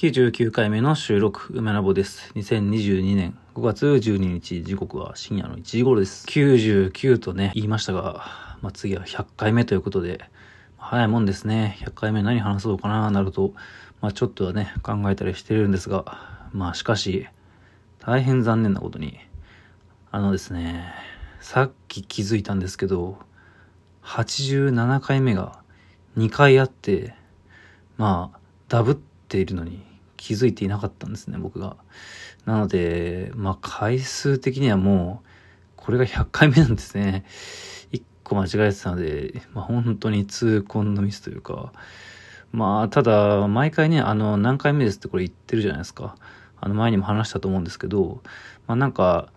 99回目の収録、梅ラボです。2022年5月12日、時刻は深夜の1時頃です。99とね、言いましたが、まあ、次は100回目ということで、早いもんですね。100回目何話そうかな、なると、まあ、ちょっとはね、考えたりしてるんですが、まあ、しかし、大変残念なことに、あのですね、さっき気づいたんですけど、87回目が2回あって、まあ、ダブっているのに気づいていなかったんですね、僕が。なので、まあ、回数的にはもう、これが100回目なんですね。1個間違えてたので、まあ、本当に痛恨のミスというか、まあ、ただ、毎回ね、あの、何回目ですってこれ言ってるじゃないですか。あの、前にも話したと思うんですけど、まあ、なんか、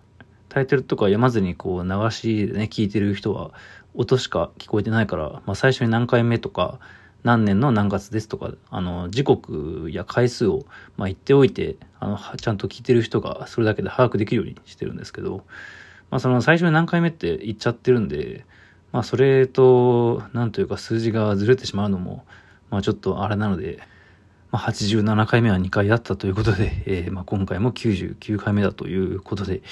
タイトルとか読まずにこう流しでね、聞いてる人は、音しか聞こえてないから、まあ、最初に何回目とか、何年の何月ですとか、あの、時刻や回数を、まあ、言っておいて、あの、ちゃんと聞いてる人がそれだけで把握できるようにしてるんですけど、まあ、その最初に何回目って言っちゃってるんで、まあ、それと、なんというか数字がずれてしまうのも、まあ、ちょっとあれなので、まあ、87回目は2回だったということで、えー、まあ、今回も99回目だということで、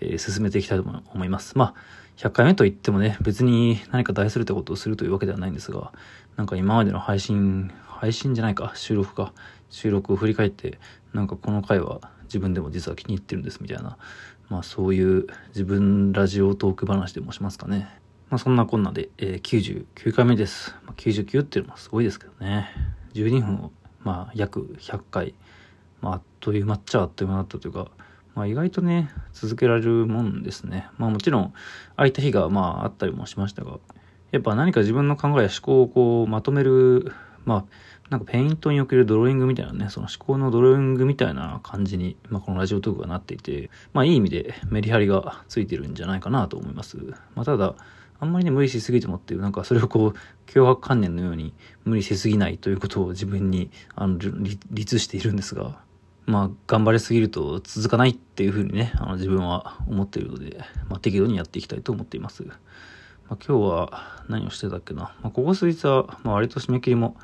えー、進めていきたいと思います。まあ、100回目といってもね、別に何か大それたことをするというわけではないんですが、なんか今までの配信、配信じゃないか、収録か、収録を振り返って、なんかこの回は自分でも実は気に入ってるんですみたいな、まあそういう自分ラジオトーク話でもしますかね。まあそんなこんなで、えー、99回目です。まあ、99っていうのもすごいですけどね。12分を、まあ約100回、まああっという間っちゃあっという間だったというか、まあ意外とね、続けられるもんですね。まあもちろん空いた日がまああったりもしましたが、やっぱ何か自分の考えや思考をこうまとめる、まあ、なんかペイントにおけるドローイングみたいなね、その思考のドローイングみたいな感じに、まあ、このラジオトークがなっていて、まあいい意味でメリハリがついてるんじゃないかなと思います。まあただ、あんまりね、無理しすぎてもっていう、なんかそれをこう、脅迫観念のように無理しすぎないということを自分に、あの、立しているんですが、まあ、頑張りすぎると続かないっていうふうにね、あの自分は思っているので、まあ適度にやっていきたいと思っています。まあ、今日は何をしてたっけな。まあ、ここ数日は、まあ、割と締め切りも、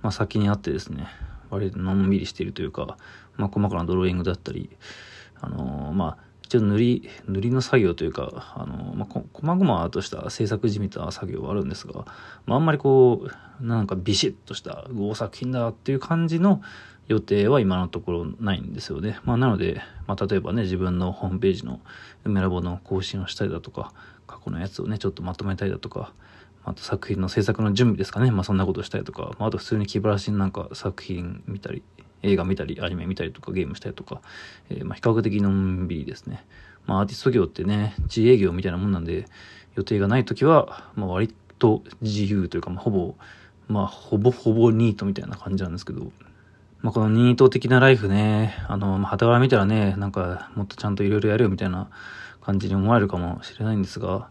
まあ、先にあってですね、割とのんびりしているというか、まあ、細かなドローイングだったり、あのー、まあ、一応塗り、塗りの作業というか、あのー、まあ、こ、まごまとした制作じみた作業はあるんですが、まあ、あんまりこう、なんかビシッとした合作品だっていう感じの予定は今のところないんですよね。まあ、なので、まあ、例えばね、自分のホームページの梅ラボの更新をしたりだとか、過去のやつをね、ちょっとまとめたりだとか、あと作品の制作の準備ですかね。まあそんなことしたりとか、まあ、あと普通に気晴らしになんか作品見たり、映画見たり、アニメ見たりとか、ゲームしたりとか、えー、まあ比較的のんびりですね。まあアーティスト業ってね、自営業みたいなもんなんで、予定がない時は、まあ割と自由というか、まあほぼ、まあほぼほぼニートみたいな感じなんですけど、まあこのニート的なライフね、あの、まあ、旗から見たらね、なんかもっとちゃんといろいろやるよみたいな感じに思われるかもしれないんですが、ま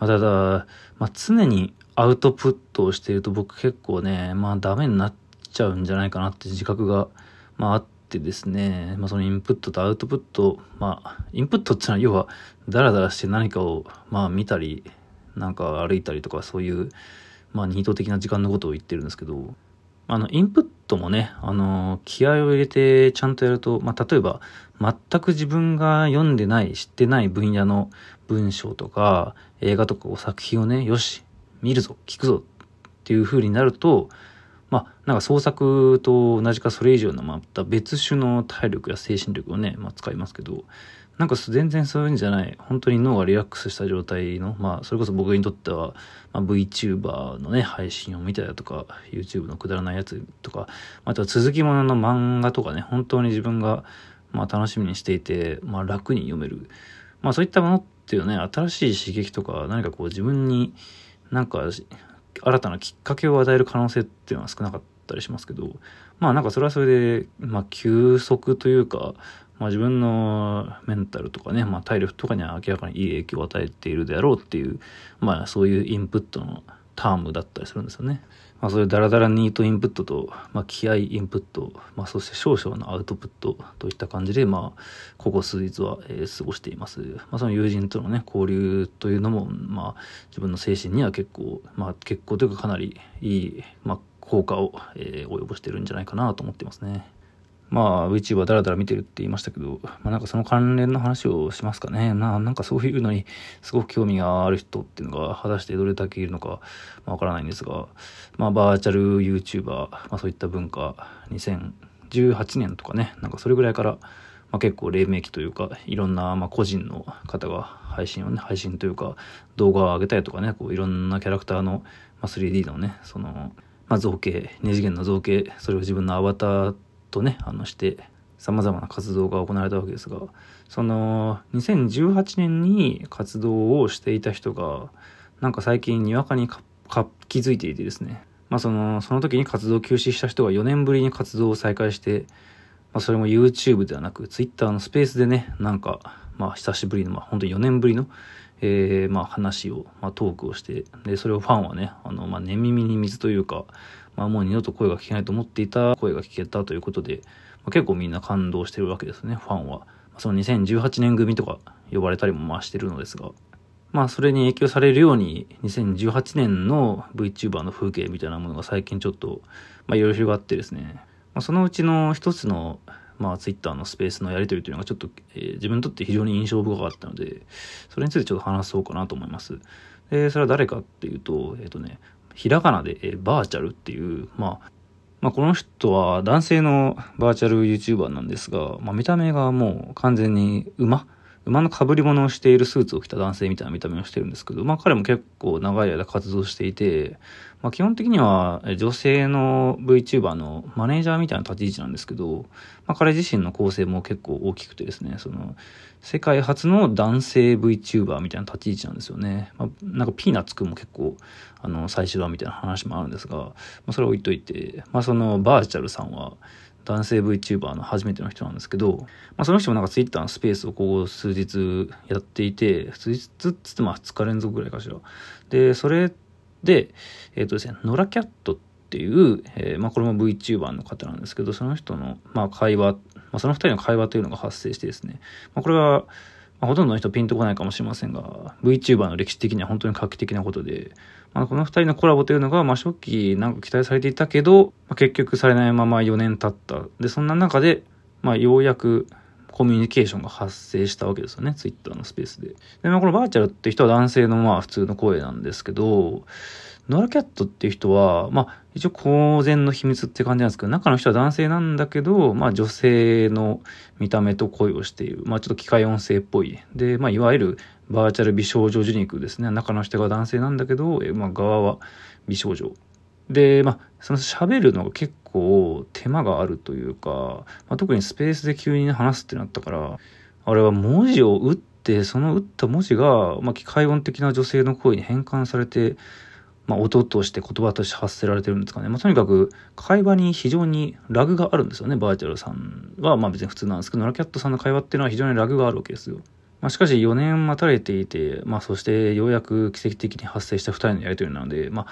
あ、ただ、まあ、常にアウトプットをしていると僕結構ね、まあダメになっちゃうんじゃないかなって自覚が、まああってですね、まあそのインプットとアウトプット、まあインプットっていうのは要はダラダラして何かをまあ見たり、なんか歩いたりとかそういう、まあニート的な時間のことを言ってるんですけど、あの、インプットもね、あの、気合を入れてちゃんとやると、まあ、例えば、全く自分が読んでない、知ってない分野の文章とか、映画とか作品をね、よし、見るぞ、聞くぞっていう風になると、まあ、なんか創作と同じかそれ以上のまた別種の体力や精神力をね、まあ、使いますけど、なんか全然そういうんじゃない、本当に脳がリラックスした状態の、まあ、それこそ僕にとっては、まあ、VTuber のね、配信を見たりだとか、YouTube のくだらないやつとか、あとは続きものの漫画とかね、本当に自分が、まあ、楽しみにしていて、まあ、楽に読める。まあ、そういったものっていうね、新しい刺激とか、何かこう自分になんか、新たなきっかけを与える可能性っていうのは少なかったりしますけど、まあなんかそれはそれで、まあ休息というか、まあ、自分のメンタルとかね、まあ、体力とかには明らかにいい影響を与えているであろうっていう、まあ、そういうインプットのタームだったりするんですよね。まあ、そういうダラダラニートインプットと、まあ、気合インプット、まあ、そして少々のアウトプットといった感じで、まあ、ここ数日は、えー、過ごしています。まあ、その友人とのね、交流というのも、まあ、自分の精神には結構、まあ、結構というかかなりいい、まあ、効果を、えー、及ぼしてるんじゃないかなと思ってますね。まあ VTuber だらだら見てるって言いましたけど、まあなんかその関連の話をしますかね。ななんかそういうのにすごく興味がある人っていうのが果たしてどれだけいるのかわからないんですが、まあバーチャル YouTuber、まあそういった文化、2018年とかね、なんかそれぐらいから、まあ、結構黎明期というか、いろんなまあ個人の方が配信をね、配信というか動画を上げたりとかね、こういろんなキャラクターの、まあ、3D のね、その、まあ、造形、二次元の造形、それを自分のアバターとね、あのして、様々な活動が行われたわけですが、その、2018年に活動をしていた人が、なんか最近にわかにか気づいていてですね、まあその、その時に活動休止した人が4年ぶりに活動を再開して、まあそれも YouTube ではなく、Twitter のスペースでね、なんか、まあ久しぶりの、まあ本当に4年ぶりの、えー、まあ話を、まあトークをして、で、それをファンはね、あの、まあ寝耳に水というか、まあもう二度と声が聞けないと思っていた声が聞けたということで、まあ、結構みんな感動してるわけですね、ファンは。その2018年組とか呼ばれたりもまあしてるのですが、まあそれに影響されるように2018年の VTuber の風景みたいなものが最近ちょっと、まあいろいろ広がってですね、まあ、そのうちの一つのまあ、ツイッターのスペースのやり取りというのがちょっと、えー、自分にとって非常に印象深かったので、それについてちょっと話そうかなと思います。で、それは誰かっていうと、えっ、ー、とね、ひらがなで、えー、バーチャルっていう、まあ、まあ、この人は男性のバーチャル YouTuber なんですが、まあ、見た目がもう完全に馬。馬の被り物をしているスーツを着た男性みたいな見た目をしてるんですけど、まあ彼も結構長い間活動していて、まあ基本的には女性の VTuber のマネージャーみたいな立ち位置なんですけど、まあ彼自身の構成も結構大きくてですね、その、世界初の男性 VTuber みたいな立ち位置なんですよね。まあ、なんかピーナッツくんも結構、あの、最初だみたいな話もあるんですが、まあそれ置いといて、まあそのバーチャルさんは、男性 VTuber の初めての人なんですけど、まあ、その人もなんか Twitter のスペースをここ数日やっていて、数日っつってまあ2日連続ぐらいかしら。で、それで、えっ、ー、とですね、ノラキャットっていう、えー、まあこれも VTuber の方なんですけど、その人の、まあ会話、まあその二人の会話というのが発生してですね、まあこれは、まあ、ほとんどの人ピンとこないかもしれませんが、VTuber の歴史的には本当に画期的なことで、まあ、この二人のコラボというのが、まあ、初期なんか期待されていたけど、まあ、結局されないまま4年経った。で、そんな中で、まあ、ようやくコミュニケーションが発生したわけですよね、Twitter のスペースで。で、まあ、このバーチャルって人は男性のまあ普通の声なんですけど、ノラキャットっていう人は、まあ、一応公然の秘密って感じなんですけど、中の人は男性なんだけど、まあ、女性の見た目と声をしている。まあ、ちょっと機械音声っぽい。で、まあ、いわゆるバーチャル美少女受肉ですね。中の人が男性なんだけど、まあ、側は美少女。で、まあ、その喋るのが結構手間があるというか、まあ、特にスペースで急に話すってなったから、あれは文字を打って、その打った文字が、まあ、機械音的な女性の声に変換されて、まあ、音として言葉として発せられてるんですかね。まあ、とにかく会話に非常にラグがあるんですよね。バーチャルさんは、まあ別に普通なんですけど、ノラキャットさんの会話っていうのは非常にラグがあるわけですよ。まあ、しかし4年待たれていて、まあそしてようやく奇跡的に発生した2人のやりとりなので、まあ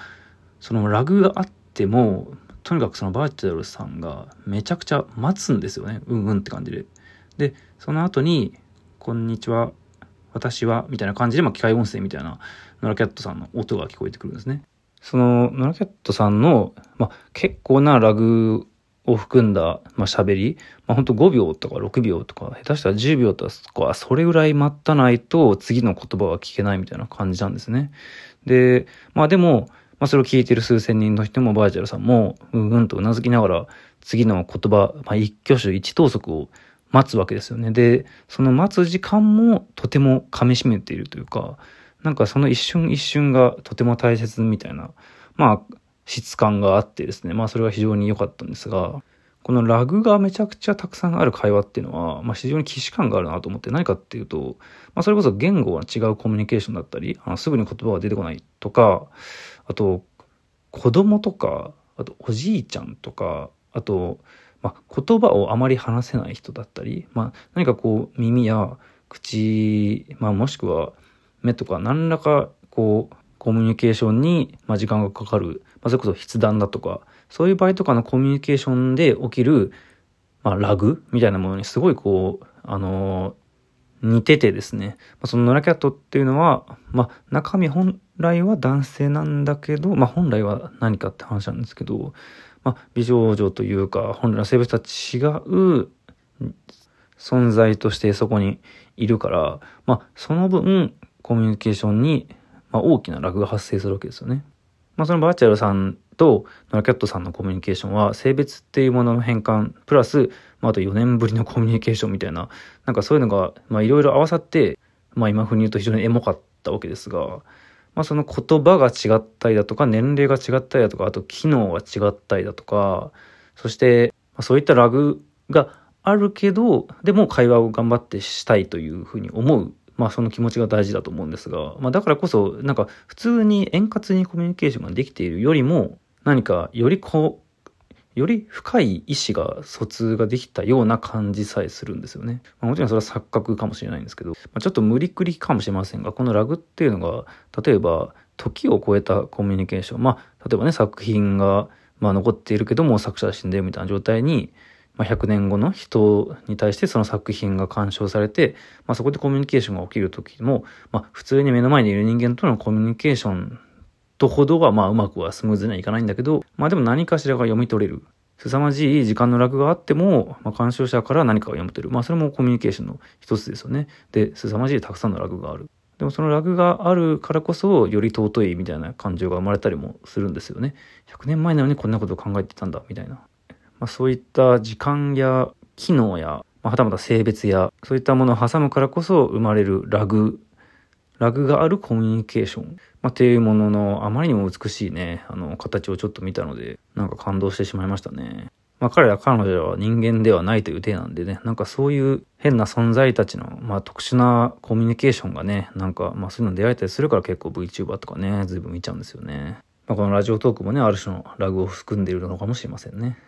そのラグがあっても、とにかくそのバーチャルさんがめちゃくちゃ待つんですよね。うんうんって感じで。で、その後に、こんにちは、私は、みたいな感じで、まあ機械音声みたいなノラキャットさんの音が聞こえてくるんですね。そのノラキャットさんの、まあ、結構なラグを含んだ、まあ、喋り、まあ、ほんと5秒とか6秒とか、下手したら10秒とか、それぐらい待たないと次の言葉は聞けないみたいな感じなんですね。で、まあでも、まあそれを聞いてる数千人の人もバーチャルさんも、うんうんとうなずきながら、次の言葉、まあ一挙手一投足を待つわけですよね。で、その待つ時間もとても噛みしめているというか、なんかその一瞬一瞬がとても大切みたいな、まあ、質感があってですね、まあそれは非常に良かったんですが、このラグがめちゃくちゃたくさんある会話っていうのは、まあ非常に既視感があるなと思って何かっていうと、まあそれこそ言語が違うコミュニケーションだったり、あのすぐに言葉が出てこないとか、あと子供とか、あとおじいちゃんとか、あと、まあ、言葉をあまり話せない人だったり、まあ、何かこう耳や口、まあ、もしくは目とか何らかこうコミュニケーションに、時間がかかる、まあ、それこそ筆談だとかそういう場合とかのコミュニケーションで起きる、まあ、ラグみたいなものにすごいこう、あのー、似ててですね、ま、そのノラキャットっていうのは、まあ、中身本来は男性なんだけど、まあ、本来は何かって話なんですけど、まあ、美少女というか、本来の生物とは違う存在としてそこにいるから、まあ、その分、コミュニケーションに、まあ、大きなラグが発生するわけですよね。まあ、そのバーチャルさんとノラキャットさんのコミュニケーションは性別っていうものの変換プラス、まあ、あと4年ぶりのコミュニケーションみたいななんかそういうのがいろいろ合わさって、まあ、今風に言うと非常にエモかったわけですが、まあ、その言葉が違ったりだとか年齢が違ったりだとかあと機能が違ったりだとかそしてそういったラグがあるけどでも会話を頑張ってしたいというふうに思うまあその気持ちが大事だと思うんですが、まあだからこそ、なんか普通に円滑にコミュニケーションができているよりも、何かよりこう、より深い意思が疎通ができたような感じさえするんですよね。まあ、もちろんそれは錯覚かもしれないんですけど、まあ、ちょっと無理くりかもしれませんが、このラグっていうのが、例えば時を超えたコミュニケーション、まあ例えばね作品がまあ残っているけども作者は死んでるみたいな状態に、まあ、100年後の人に対してその作品が鑑賞されて、まあ、そこでコミュニケーションが起きる時も、まあ、普通に目の前にいる人間とのコミュニケーションとほどはまあうまくはスムーズにはいかないんだけど、まあでも何かしらが読み取れる。凄まじい時間の楽があっても、まあ、鑑賞者から何かが読み取る。まあそれもコミュニケーションの一つですよね。で、凄まじいたくさんの楽がある。でもそのラグがあるからこそより尊いみたいな感情が生まれたりもするんですよね。100年前なのにこんなことを考えてたんだみたいな。まあ、そういった時間や機能や、まあ、はたまた性別や、そういったものを挟むからこそ生まれるラグ、ラグがあるコミュニケーション、まあ、っていうもののあまりにも美しいね、あの、形をちょっと見たので、なんか感動してしまいましたね。まあ彼ら彼女らは人間ではないという体なんでね、なんかそういう変な存在たちの、まあ特殊なコミュニケーションがね、なんかまあそういうの出会えたりするから結構 VTuber とかね、随分見ちゃうんですよね。まあこのラジオトークもね、ある種のラグを含んでいるのかもしれませんね。